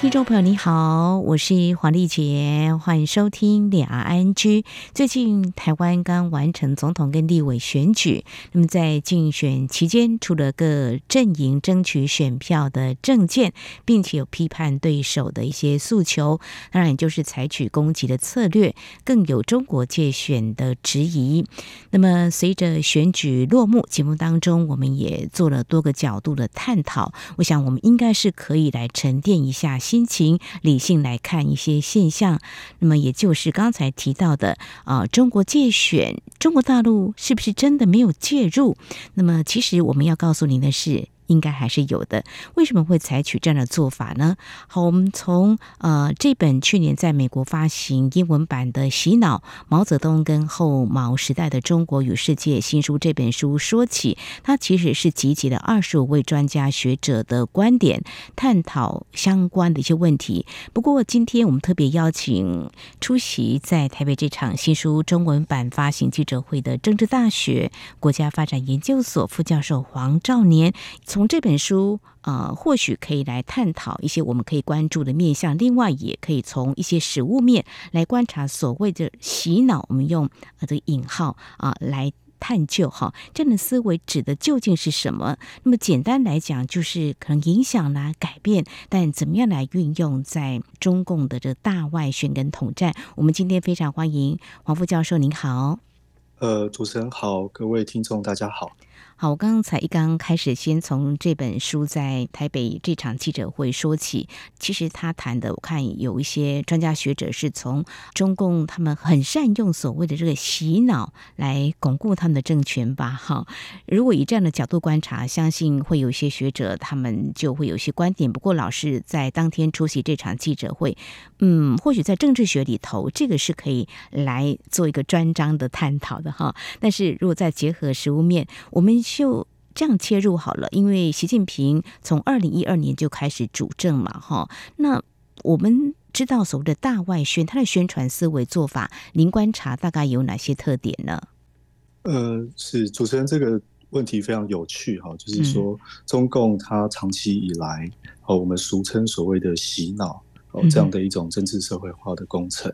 听众朋友你好，我是黄丽杰，欢迎收听两岸 ING。最近台湾刚完成总统跟立委选举，那么在竞选期间，除了各阵营争取选票的政见，并且有批判对手的一些诉求，当然就是采取攻击的策略，更有中国界选的质疑。那么随着选举落幕，节目当中我们也做了多个角度的探讨，我想我们应该是可以来沉淀一下。心情理性来看一些现象，那么也就是刚才提到的啊，中国界选，中国大陆是不是真的没有介入？那么其实我们要告诉您的是。应该还是有的。为什么会采取这样的做法呢？好，我们从呃这本去年在美国发行英文版的《洗脑：毛泽东跟后毛时代的中国与世界》新书这本书说起。它其实是集结了二十五位专家学者的观点，探讨相关的一些问题。不过今天我们特别邀请出席在台北这场新书中文版发行记者会的政治大学国家发展研究所副教授黄兆年。从从这本书，呃，或许可以来探讨一些我们可以关注的面向。另外，也可以从一些实物面来观察所谓的洗脑，我们用呃这个引号啊来探究哈，这样的思维指的究竟是什么？那么简单来讲，就是可能影响啦、改变，但怎么样来运用在中共的这大外宣跟统战？我们今天非常欢迎黄副教授，您好。呃，主持人好，各位听众大家好。好，我刚才一刚开始，先从这本书在台北这场记者会说起。其实他谈的，我看有一些专家学者是从中共他们很善用所谓的这个洗脑来巩固他们的政权吧。哈，如果以这样的角度观察，相信会有一些学者他们就会有一些观点。不过老师在当天出席这场记者会，嗯，或许在政治学里头，这个是可以来做一个专章的探讨的哈。但是如果再结合实物面，我们就这样切入好了，因为习近平从二零一二年就开始主政嘛，哈。那我们知道所谓的大外宣，他的宣传思维做法，您观察大概有哪些特点呢？呃，是主持人这个问题非常有趣哈，就是说中共它长期以来，哦，我们俗称所谓的洗脑哦这样的一种政治社会化的工程，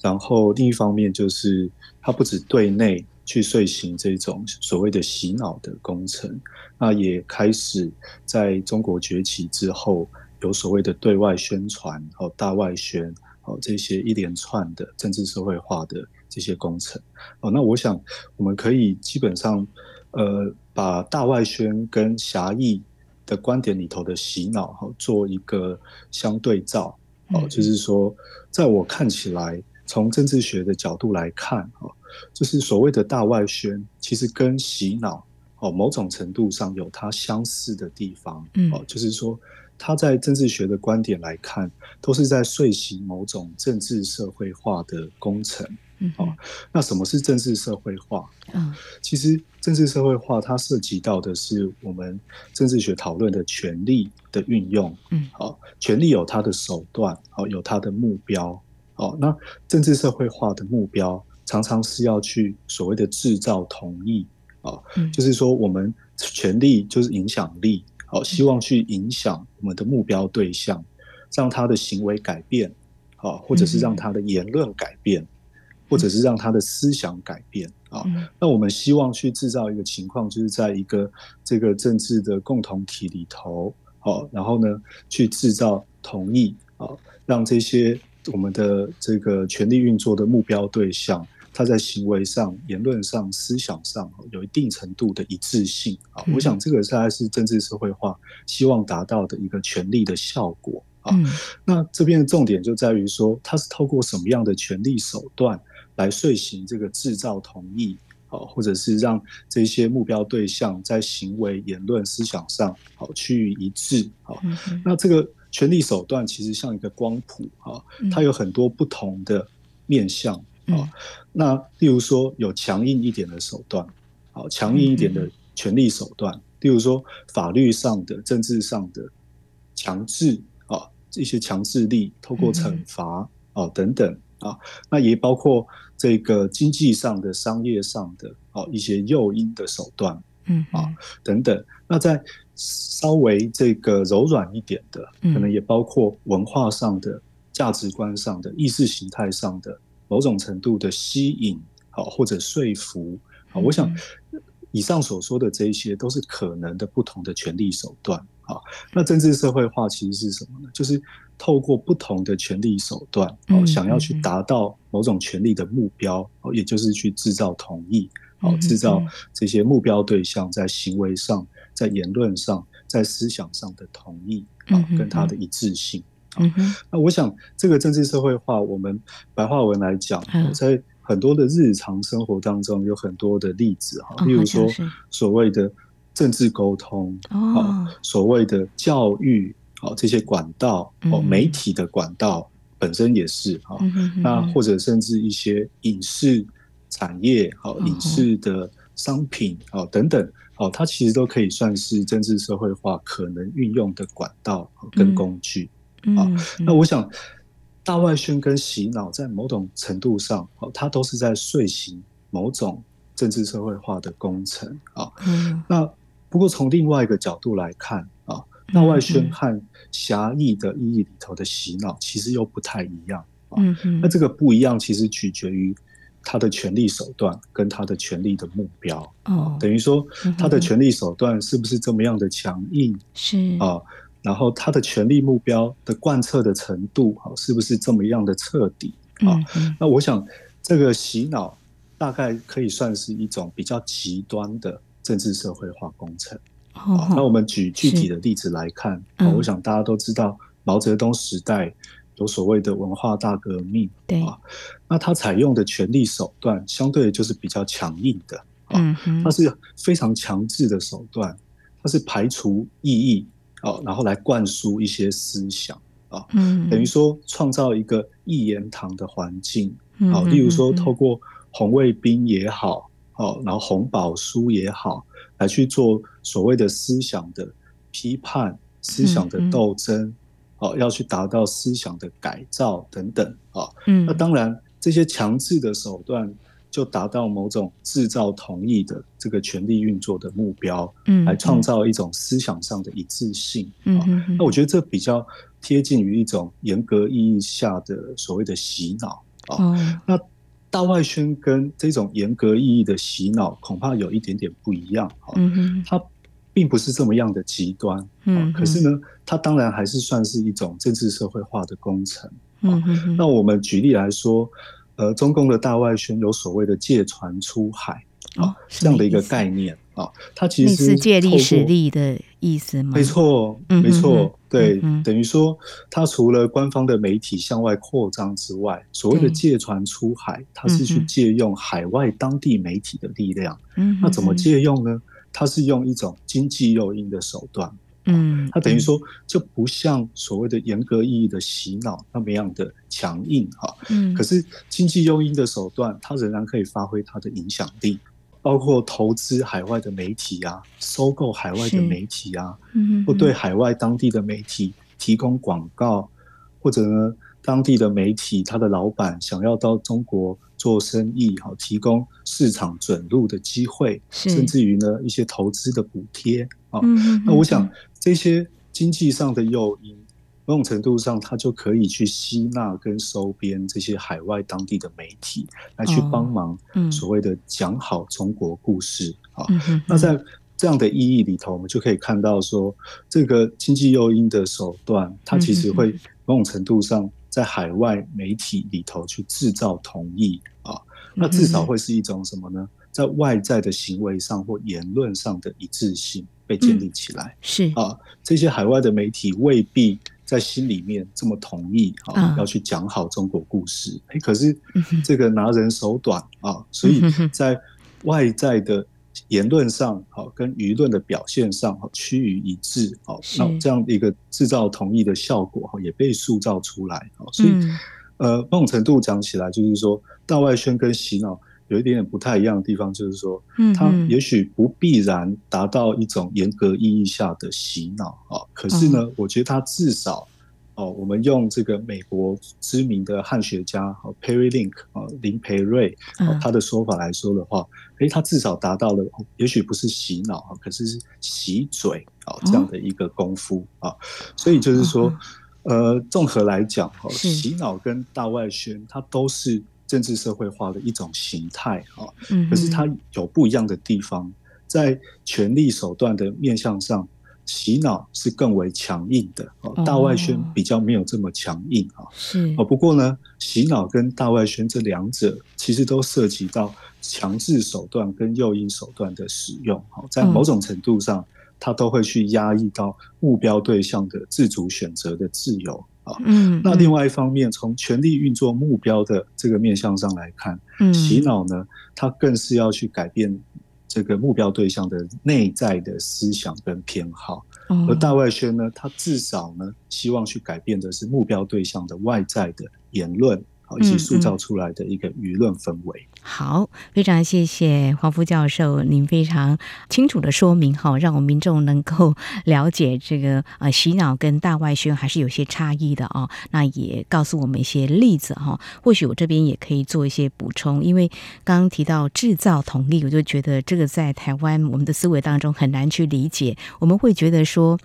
然后另一方面就是它不止对内。去遂行这种所谓的洗脑的工程，那也开始在中国崛起之后，有所谓的对外宣传和大外宣哦，这些一连串的政治社会化的这些工程哦。那我想我们可以基本上呃，把大外宣跟狭义的观点里头的洗脑哈做一个相对照哦，就是说，在我看起来，从政治学的角度来看哦。就是所谓的大外宣，其实跟洗脑哦，某种程度上有它相似的地方。嗯，哦，就是说，它在政治学的观点来看，都是在遂行某种政治社会化的工程。嗯，哦，那什么是政治社会化？嗯，其实政治社会化它涉及到的是我们政治学讨论的权利的运用。嗯，好，权利有它的手段，哦，有它的目标。哦，那政治社会化的目标。常常是要去所谓的制造同意啊，就是说我们权力就是影响力，好，希望去影响我们的目标对象，让他的行为改变，啊，或者是让他的言论改变，或者是让他的思想改变啊。那我们希望去制造一个情况，就是在一个这个政治的共同体里头，好，然后呢，去制造同意啊，让这些我们的这个权力运作的目标对象。他在行为上、言论上、思想上有一定程度的一致性啊，我想这个大概是政治社会化希望达到的一个权力的效果啊。那这边的重点就在于说，他是透过什么样的权力手段来遂行这个制造同意好，或者是让这些目标对象在行为、言论、思想上好趋于一致好。那这个权力手段其实像一个光谱啊，它有很多不同的面向。啊，那例如说有强硬一点的手段，好，强硬一点的权力手段，例如说法律上的、政治上的强制啊，一些强制力，透过惩罚哦等等啊，那也包括这个经济上的、商业上的哦一些诱因的手段，嗯啊等等。那在稍微这个柔软一点的，可能也包括文化上的、价值观上的、意识形态上的某种程度的吸引，好或者说服。啊，我想以上所说的这一些都是可能的不同的权力手段。好，那政治社会化其实是什么呢？就是透过不同的权力手段，哦，想要去达到某种权力的目标，哦，也就是去制造同意，哦，制造这些目标对象在行为上。在言论上，在思想上的同意啊，跟他的一致性啊，那我想这个政治社会化，我们白话文来讲，在很多的日常生活当中有很多的例子哈，例如说所谓的政治沟通啊，所谓的教育啊，这些管道哦，媒体的管道本身也是哈，那或者甚至一些影视产业好，影视的商品啊等等。哦，它其实都可以算是政治社会化可能运用的管道跟工具啊。那我想，大外宣跟洗脑在某种程度上，哦，它都是在遂行某种政治社会化的工程啊。那不过从另外一个角度来看啊，那外宣和狭义的意义里头的洗脑其实又不太一样啊。那这个不一样，其实取决于。他的权力手段跟他的权力的目标，哦，等于说他的权力手段是不是这么样的强硬？是啊，然后他的权力目标的贯彻的程度，是不是这么样的彻底？啊，那我想这个洗脑大概可以算是一种比较极端的政治社会化工程。哦，那我们举具体的例子来看，我想大家都知道毛泽东时代。有所谓的文化大革命，对。啊，那他采用的权力手段相对就是比较强硬的，啊，它是非常强制的手段，它是排除异议，哦，然后来灌输一些思想，啊，等于说创造一个一言堂的环境，啊，例如说透过红卫兵也好，哦，然后红宝书也好，来去做所谓的思想的批判、思想的斗争。哦，要去达到思想的改造等等啊，嗯，那当然这些强制的手段就达到某种制造同意的这个权力运作的目标，嗯，来创造一种思想上的一致性，嗯，那我觉得这比较贴近于一种严格意义下的所谓的洗脑啊，那大外宣跟这种严格意义的洗脑恐怕有一点点不一样啊，嗯，它。并不是这么样的极端，嗯，可是呢，它当然还是算是一种政治社会化的工程，嗯，那我们举例来说，呃，中共的大外宣有所谓的借船出海啊，这样的一个概念啊，它其实是借力使力的意思吗？没错，没错，对，等于说，它除了官方的媒体向外扩张之外，所谓的借船出海，它是去借用海外当地媒体的力量，嗯，那怎么借用呢？它是用一种经济诱因的手段，嗯，它等于说就不像所谓的严格意义的洗脑那么样的强硬哈，嗯，可是经济诱因的手段，它仍然可以发挥它的影响力，包括投资海外的媒体啊，收购海外的媒体啊，嗯，或对海外当地的媒体提供广告，或者呢，当地的媒体他的老板想要到中国。做生意好，提供市场准入的机会，甚至于呢一些投资的补贴啊。那我想这些经济上的诱因，某种程度上它就可以去吸纳跟收编这些海外当地的媒体，来去帮忙所谓的讲好中国故事啊。那在这样的意义里头，我们就可以看到说，这个经济诱因的手段，它其实会某种程度上。在海外媒体里头去制造同意啊，那至少会是一种什么呢？在外在的行为上或言论上的一致性被建立起来。是啊，这些海外的媒体未必在心里面这么同意啊，要去讲好中国故事。哎，可是这个拿人手短啊，所以在外在的。言论上好，跟舆论的表现上好，趋于一致好，那这样一个制造同意的效果哈，也被塑造出来。所以，呃，某种程度讲起来，就是说，大外宣跟洗脑有一点点不太一样的地方，就是说，它也许不必然达到一种严格意义下的洗脑啊，可是呢，我觉得它至少哦，我们用这个美国知名的汉学家哦，Perry Link 啊，林培瑞哦，他的说法来说的话，诶，他至少达到了，也许不是洗脑啊，可是是洗嘴啊这样的一个功夫啊，所以就是说，呃，综合来讲哈，洗脑跟大外宣，它都是政治社会化的一种形态啊，可是它有不一样的地方，在权力手段的面向上。洗脑是更为强硬的哦，大外宣比较没有这么强硬啊。是哦，不过呢，洗脑跟大外宣这两者其实都涉及到强制手段跟诱因手段的使用。好，在某种程度上，它都会去压抑到目标对象的自主选择的自由啊。嗯，那另外一方面，从权力运作目标的这个面向上来看，嗯洗脑呢，它更是要去改变。这个目标对象的内在的思想跟偏好，而大外宣呢，它至少呢，希望去改变的是目标对象的外在的言论。好以及塑造出来的一个舆论氛围。好，非常谢谢黄副教授，您非常清楚的说明哈，让我们民众能够了解这个呃洗脑跟大外宣还是有些差异的啊。那也告诉我们一些例子哈，或许我这边也可以做一些补充，因为刚刚提到制造同意，我就觉得这个在台湾我们的思维当中很难去理解，我们会觉得说。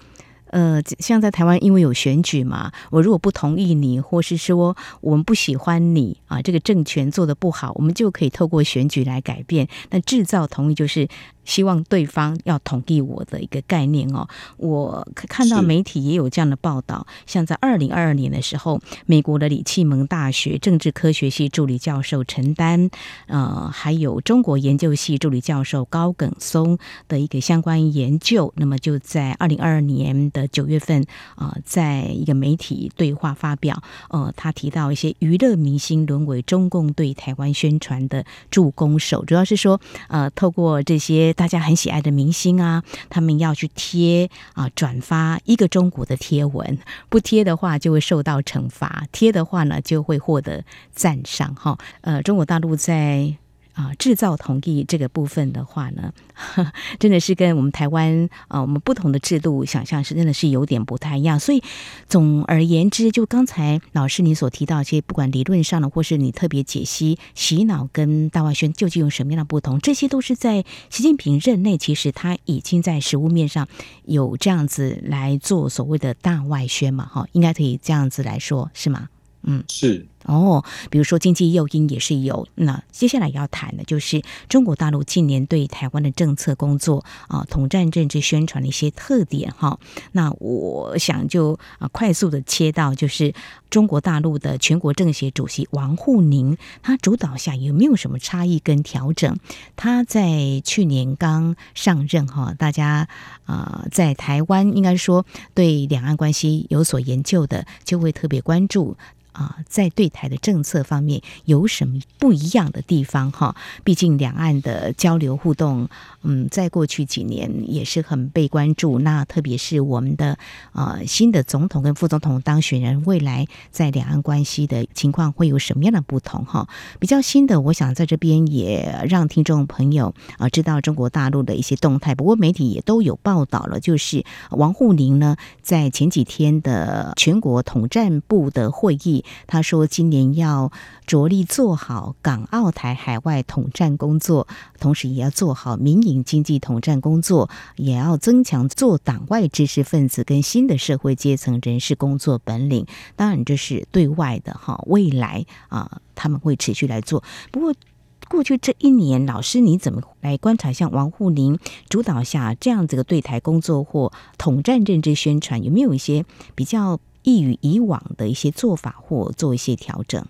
呃，像在台湾，因为有选举嘛，我如果不同意你，或是说我们不喜欢你啊，这个政权做的不好，我们就可以透过选举来改变。那制造同意就是。希望对方要同意我的一个概念哦，我看到媒体也有这样的报道，像在二零二二年的时候，美国的李启蒙大学政治科学系助理教授陈丹，呃，还有中国研究系助理教授高耿松的一个相关研究，那么就在二零二二年的九月份啊，呃，在一个媒体对话发表，呃，他提到一些娱乐明星沦为中共对台湾宣传的助攻手，主要是说，呃，透过这些。大家很喜爱的明星啊，他们要去贴啊转发一个中国的贴文，不贴的话就会受到惩罚，贴的话呢就会获得赞赏哈。呃，中国大陆在。啊，制造同意这个部分的话呢，真的是跟我们台湾啊，我们不同的制度想象是真的是有点不太一样。所以总而言之，就刚才老师你所提到其实，不管理论上的，或是你特别解析洗脑跟大外宣究竟有什么样的不同，这些都是在习近平任内，其实他已经在实务面上有这样子来做所谓的大外宣嘛，哈，应该可以这样子来说，是吗？嗯，是。哦，比如说经济诱因也是有。那接下来要谈的就是中国大陆近年对台湾的政策工作啊，统战政治宣传的一些特点哈。那我想就啊快速的切到就是中国大陆的全国政协主席王沪宁，他主导下有没有什么差异跟调整？他在去年刚上任哈，大家啊在台湾应该说对两岸关系有所研究的，就会特别关注。啊，在对台的政策方面有什么不一样的地方？哈，毕竟两岸的交流互动，嗯，在过去几年也是很被关注。那特别是我们的呃新的总统跟副总统当选人，未来在两岸关系的情况会有什么样的不同？哈，比较新的，我想在这边也让听众朋友啊知道中国大陆的一些动态。不过媒体也都有报道了，就是王沪宁呢，在前几天的全国统战部的会议。他说，今年要着力做好港澳台海外统战工作，同时也要做好民营经济统战工作，也要增强做党外知识分子跟新的社会阶层人士工作本领。当然，这是对外的哈，未来啊，他们会持续来做。不过，过去这一年，老师你怎么来观察？像王沪宁主导下这样子的对台工作或统战政治宣传，有没有一些比较？异于以往的一些做法或做一些调整，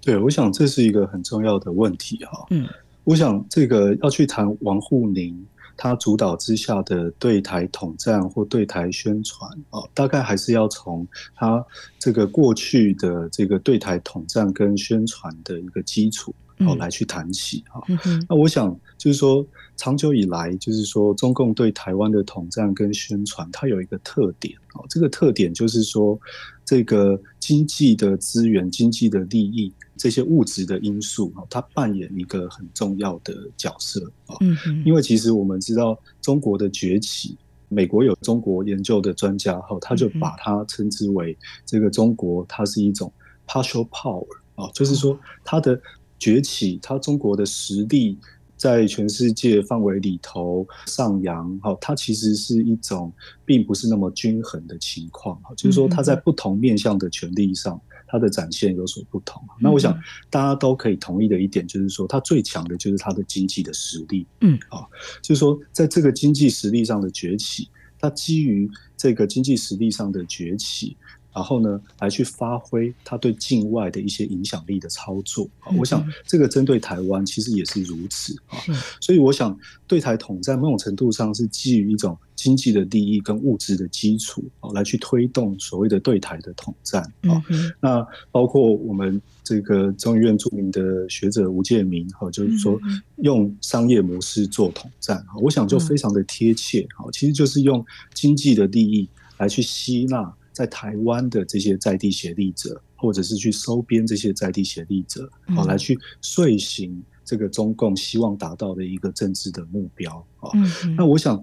对，我想这是一个很重要的问题哈。嗯，我想这个要去谈王沪宁他主导之下的对台统战或对台宣传啊，大概还是要从他这个过去的这个对台统战跟宣传的一个基础哦来去谈起哈。那我想就是说。长久以来，就是说，中共对台湾的统战跟宣传，它有一个特点哦。这个特点就是说，这个经济的资源、经济的利益，这些物质的因素，它扮演一个很重要的角色啊。嗯，因为其实我们知道，中国的崛起美国有中国研究的专家哈，他就把它称之为这个中国，它是一种 partial power 啊，就是说它的崛起，它中国的实力在全世界范围里头上扬哈，它其实是一种并不是那么均衡的情况哈，就是说它在不同面向的权利上。它的展现有所不同。那我想大家都可以同意的一点就是说，它最强的就是它的经济的实力。嗯，啊，就是说在这个经济实力上的崛起，它基于这个经济实力上的崛起。然后呢，来去发挥它对境外的一些影响力的操作啊，我想这个针对台湾其实也是如此啊。所以我想对台统战某种程度上是基于一种经济的利益跟物质的基础啊，来去推动所谓的对台的统战啊。那包括我们这个中研院著名的学者吴建民哈，就是说用商业模式做统战，我想就非常的贴切啊。其实就是用经济的利益来去吸纳。在台湾的这些在地协力者，或者是去收编这些在地协力者，好、嗯、来去遂行这个中共希望达到的一个政治的目标啊。那我想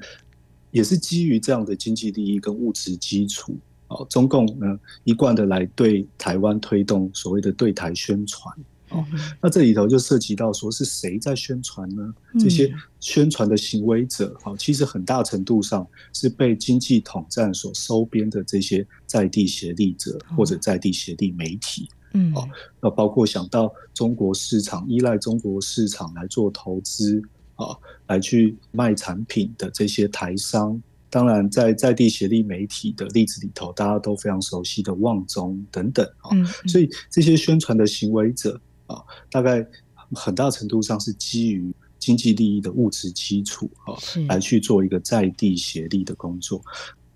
也是基于这样的经济利益跟物质基础啊，中共呢一贯的来对台湾推动所谓的对台宣传。哦，那这里头就涉及到说是谁在宣传呢？这些宣传的行为者，哈，其实很大程度上是被经济统战所收编的这些在地协力者或者在地协力媒体。嗯，哦，那包括想到中国市场，依赖中国市场来做投资啊，来去卖产品的这些台商。当然，在在地协力媒体的例子里头，大家都非常熟悉的旺中等等啊，所以这些宣传的行为者。啊，大概很大程度上是基于经济利益的物质基础啊，来去做一个在地协力的工作。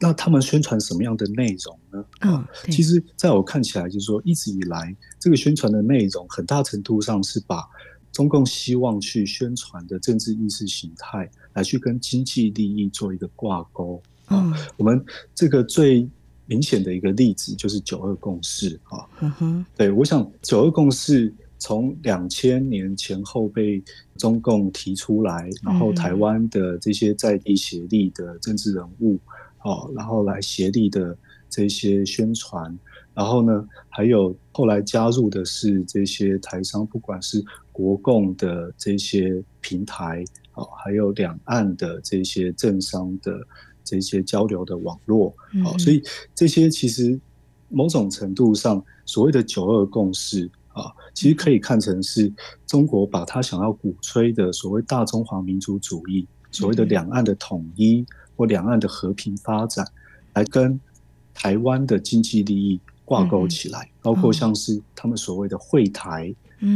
那他们宣传什么样的内容呢？啊，其实在我看起来，就是说一直以来这个宣传的内容，很大程度上是把中共希望去宣传的政治意识形态，来去跟经济利益做一个挂钩。啊，我们这个最明显的一个例子就是九二共识啊。嗯哼，对，我想九二共识。从两千年前后被中共提出来，然后台湾的这些在地协力的政治人物，哦，然后来协力的这些宣传，然后呢，还有后来加入的是这些台商，不管是国共的这些平台，哦，还有两岸的这些政商的这些交流的网络，哦，所以这些其实某种程度上所谓的九二共识。啊，其实可以看成是中国把他想要鼓吹的所谓大中华民族主义，所谓的两岸的统一或两岸的和平发展，来跟台湾的经济利益挂钩起来，包括像是他们所谓的会台，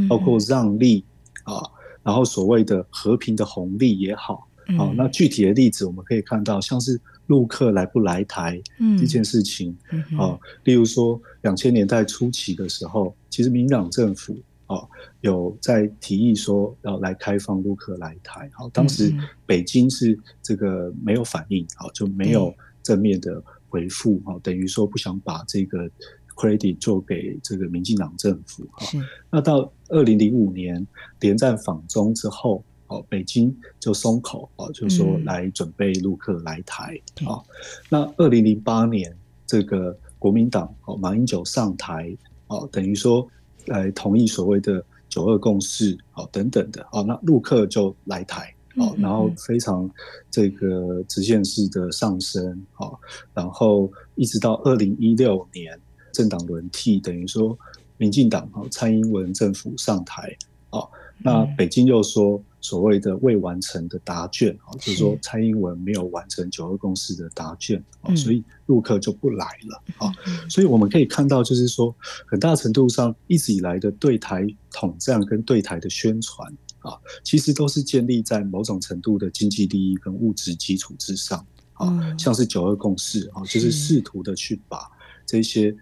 包括让利啊，然后所谓的和平的红利也好，啊，那具体的例子我们可以看到，像是。陆客来不来台这件事情，啊，例如说两千年代初期的时候，其实民进党政府啊有在提议说要来开放陆客来台，好，当时北京是这个没有反应，好，就没有正面的回复，啊，等于说不想把这个 credit 做给这个民进党政府，哈，那到二零零五年连战访中之后。哦，北京就松口哦，就是说来准备陆客来台啊。那二零零八年，这个国民党哦，马英九上台哦，等于说来同意所谓的九二共识哦等等的哦，那陆客就来台哦，然后非常这个直线式的上升哦，然后一直到二零一六年政党轮替，等于说民进党哦，蔡英文政府上台哦，那北京又说。所谓的未完成的答卷啊，就是说蔡英文没有完成九二共识的答卷啊，所以陆客就不来了啊。所以我们可以看到，就是说很大程度上一直以来的对台统战跟对台的宣传啊，其实都是建立在某种程度的经济利益跟物质基础之上啊。像是九二共识啊，就是试图的去把这些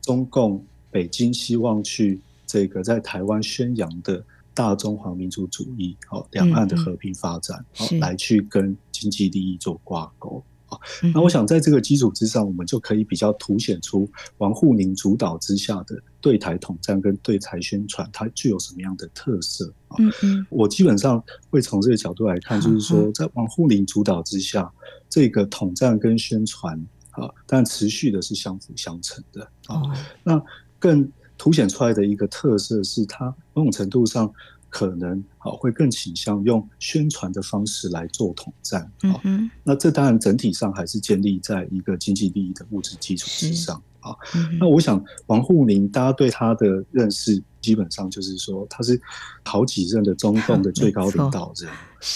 中共北京希望去这个在台湾宣扬的。大中华民族主义，好，两岸的和平发展，好，来去跟经济利益做挂钩，啊。那我想在这个基础之上，我们就可以比较凸显出王沪宁主导之下的对台统战跟对台宣传，它具有什么样的特色啊？我基本上会从这个角度来看，就是说在王沪宁主导之下，这个统战跟宣传啊，但持续的是相辅相成的啊。那更凸显出来的一个特色是，它某种程度上。可能好会更倾向用宣传的方式来做统战，好，那这当然整体上还是建立在一个经济利益的物质基础之上啊。那我想王沪宁，大家对他的认识基本上就是说，他是好几任的中共的 最高领导人，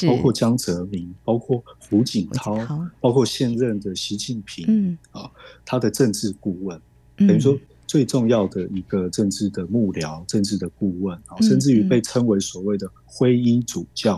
包括江泽民，包括胡锦涛，包括现任的习近平，啊，他的政治顾问，等于说。最重要的一个政治的幕僚、政治的顾问啊，甚至于被称为所谓的灰衣主教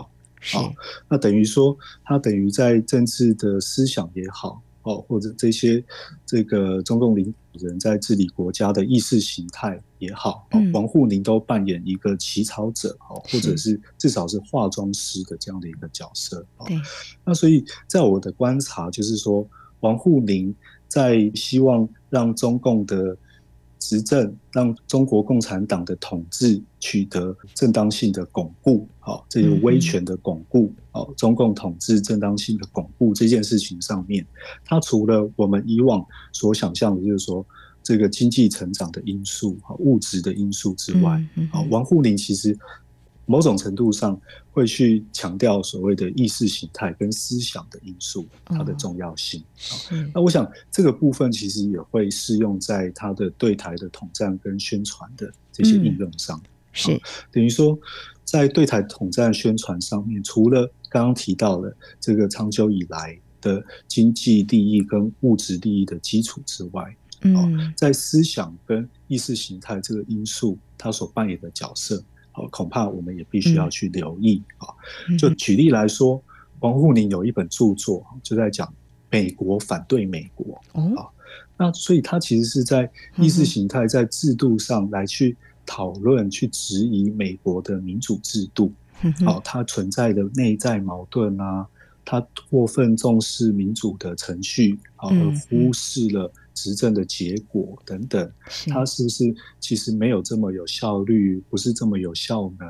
啊。那等于说，他等于在政治的思想也好，哦，或者这些这个中共领导人在治理国家的意识形态也好，王沪宁都扮演一个起草者哦，或者是至少是化妆师的这样的一个角色。对。那所以在我的观察，就是说，王沪宁在希望让中共的执政让中国共产党的统治取得正当性的巩固，好，这个威权的巩固，好，中共统治正当性的巩固这件事情上面，它除了我们以往所想象的，就是说这个经济成长的因素，物质的因素之外，好，王沪宁其实。某种程度上会去强调所谓的意识形态跟思想的因素，它的重要性。那我想这个部分其实也会适用在它的对台的统战跟宣传的这些应用上。是等于说，在对台统战宣传上面，除了刚刚提到的这个长久以来的经济利益跟物质利益的基础之外，嗯，在思想跟意识形态这个因素，它所扮演的角色。恐怕我们也必须要去留意啊。就举例来说，王沪宁有一本著作，就在讲美国反对美国啊。那所以他其实是在意识形态、在制度上来去讨论、去质疑美国的民主制度。好，它存在的内在矛盾啊，他过分重视民主的程序，而忽视了。执政的结果等等，它是不是其实没有这么有效率，不是这么有效能？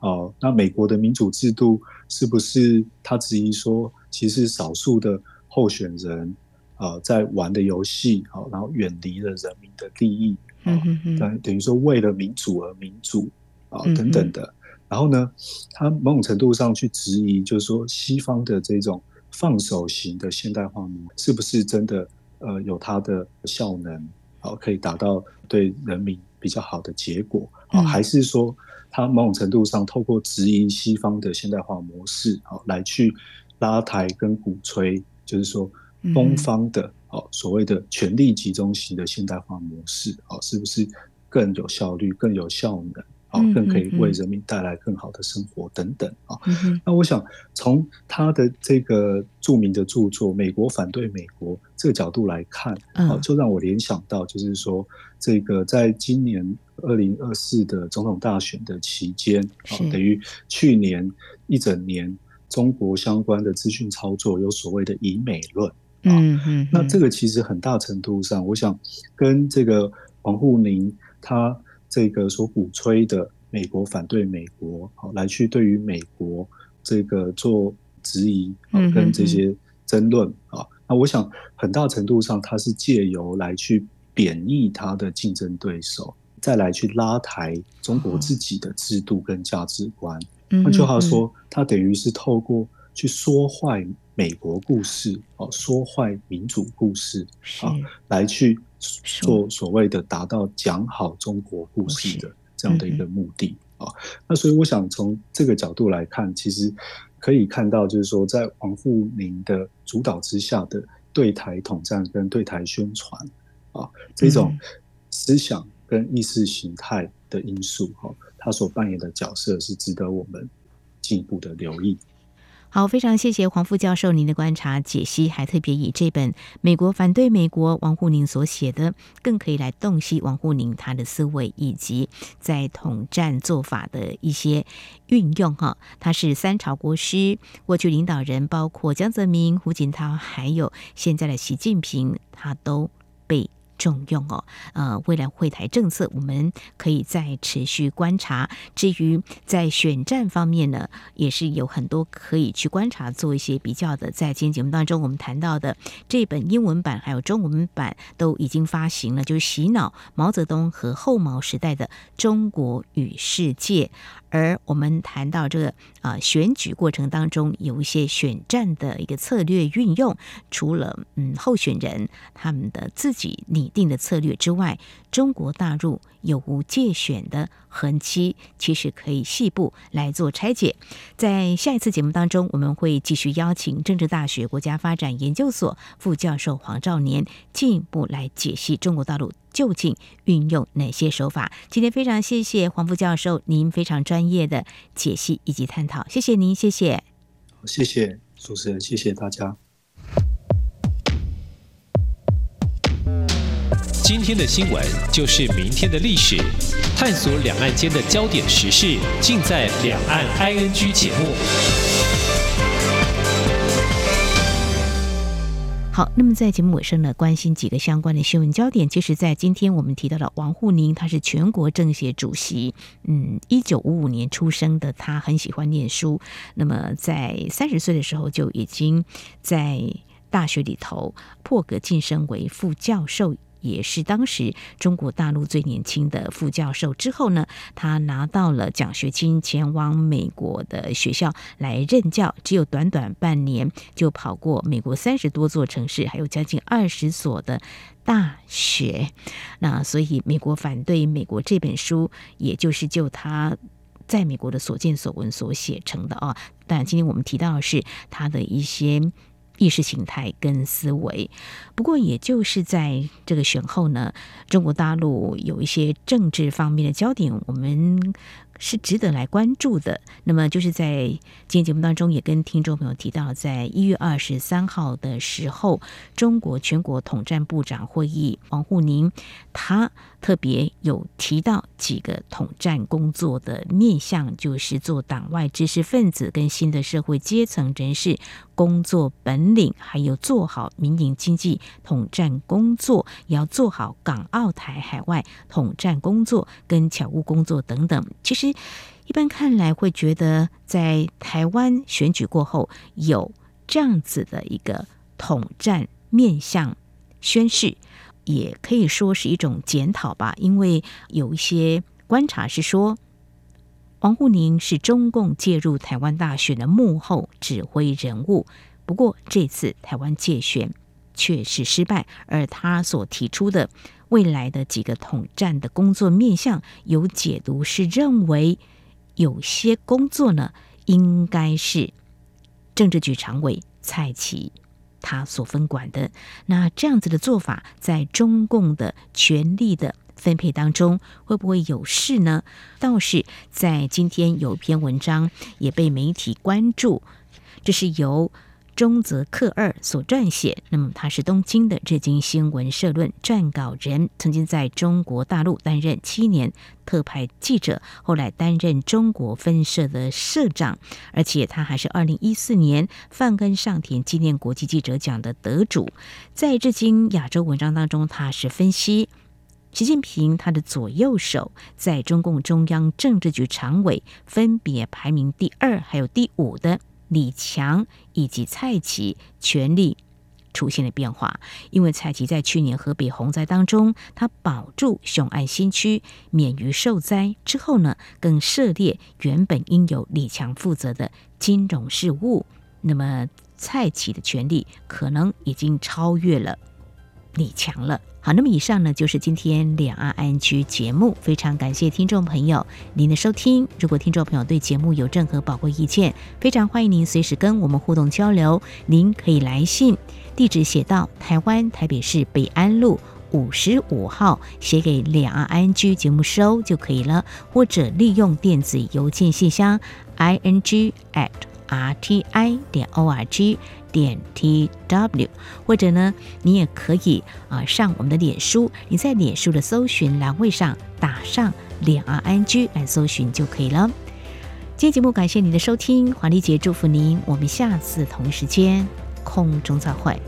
哦，那美国的民主制度是不是他质疑说，其实少数的候选人啊在玩的游戏，好，然后远离了人民的利益，啊，等等于说为了民主而民主啊等等的。然后呢，他某种程度上去质疑，就是说西方的这种放手型的现代化模式是不是真的？呃，有它的效能，好，可以达到对人民比较好的结果啊？还是说，它某种程度上透过质疑西方的现代化模式，好，来去拉抬跟鼓吹，就是说东方的，好，所谓的权力集中型的现代化模式，好，是不是更有效率、更有效能？好，更可以为人民带来更好的生活等等啊。那我想从他的这个著名的著作《美国反对美国》这个角度来看，啊，就让我联想到，就是说，这个在今年二零二四的总统大选的期间，啊，等于去年一整年中国相关的资讯操作有所谓的以美论啊。那这个其实很大程度上，我想跟这个王沪宁他。这个所鼓吹的美国反对美国，好来去对于美国这个做质疑啊，跟这些争论啊，那我想很大程度上，它是借由来去贬抑他的竞争对手，再来去拉抬中国自己的制度跟价值观。换句话说，它等于是透过去说坏美国故事，哦，说坏民主故事啊，来去。做所谓的达到讲好中国故事的这样的一个目的啊，那所以我想从这个角度来看，其实可以看到，就是说在王沪宁的主导之下的对台统战跟对台宣传啊，这种思想跟意识形态的因素哈，他所扮演的角色是值得我们进一步的留意。好，非常谢谢黄副教授您的观察解析，还特别以这本《美国反对美国》王沪宁所写的，更可以来洞悉王沪宁他的思维以及在统战做法的一些运用。哈，他是三朝国师，过去领导人包括江泽民、胡锦涛，还有现在的习近平，他都被。重用哦，呃，未来会台政策我们可以再持续观察。至于在选战方面呢，也是有很多可以去观察，做一些比较的。在今天节目当中，我们谈到的这本英文版还有中文版都已经发行了，就是洗脑毛泽东和后毛时代的中国与世界。而我们谈到这个啊、选举过程当中有一些选战的一个策略运用，除了嗯候选人他们的自己拟定的策略之外，中国大陆有无界选的痕迹，其实可以细部来做拆解。在下一次节目当中，我们会继续邀请政治大学国家发展研究所副教授黄兆年进一步来解析中国大陆。究竟运用哪些手法？今天非常谢谢黄副教授，您非常专业的解析以及探讨，谢谢您，谢谢，谢谢主持人，谢谢大家。今天的新闻就是明天的历史，探索两岸间的焦点时事，尽在《两岸 ING》节目。好，那么在节目尾声呢，关心几个相关的新闻焦点，就是在今天我们提到了王沪宁，他是全国政协主席，嗯，一九五五年出生的，他很喜欢念书，那么在三十岁的时候就已经在大学里头破格晋升为副教授。也是当时中国大陆最年轻的副教授。之后呢，他拿到了奖学金，前往美国的学校来任教。只有短短半年，就跑过美国三十多座城市，还有将近二十所的大学。那所以，《美国反对美国》这本书，也就是就他在美国的所见所闻所写成的啊。但今天我们提到的是他的一些。意识形态跟思维，不过也就是在这个选后呢，中国大陆有一些政治方面的焦点，我们。是值得来关注的。那么，就是在今天节目当中，也跟听众朋友提到，在一月二十三号的时候，中国全国统战部长会议，王沪宁他特别有提到几个统战工作的面向，就是做党外知识分子跟新的社会阶层人士工作本领，还有做好民营经济统战工作，也要做好港澳台海外统战工作跟侨务工作等等。其实。一般看来会觉得，在台湾选举过后有这样子的一个统战面向宣示，也可以说是一种检讨吧。因为有一些观察是说，王沪宁是中共介入台湾大选的幕后指挥人物。不过这次台湾借选却是失败，而他所提出的。未来的几个统战的工作面向，有解读是认为有些工作呢，应该是政治局常委蔡奇他所分管的。那这样子的做法，在中共的权力的分配当中，会不会有事呢？倒是在今天有一篇文章也被媒体关注，这是由。中泽克二所撰写，那么他是东京的日经新闻社论撰稿人，曾经在中国大陆担任七年特派记者，后来担任中国分社的社长，而且他还是二零一四年范根上田纪念国际记者奖的得主。在日经亚洲文章当中，他是分析习近平他的左右手在中共中央政治局常委分别排名第二还有第五的。李强以及蔡奇权力出现了变化，因为蔡奇在去年河北洪灾当中，他保住雄安新区免于受灾之后呢，更涉猎原本应由李强负责的金融事务。那么蔡奇的权力可能已经超越了李强了。好，那么以上呢，就是今天两岸 ING 节目，非常感谢听众朋友您的收听。如果听众朋友对节目有任何宝贵意见，非常欢迎您随时跟我们互动交流。您可以来信，地址写到台湾台北市北安路五十五号，写给两岸 ING 节目收就可以了，或者利用电子邮件信箱 ing at。r t i 点 o r g 点 t w，或者呢，你也可以啊上我们的脸书，你在脸书的搜寻栏位上打上脸 r i n g 来搜寻就可以了。今天节目感谢您的收听，华丽姐祝福您，我们下次同一时间空中再会。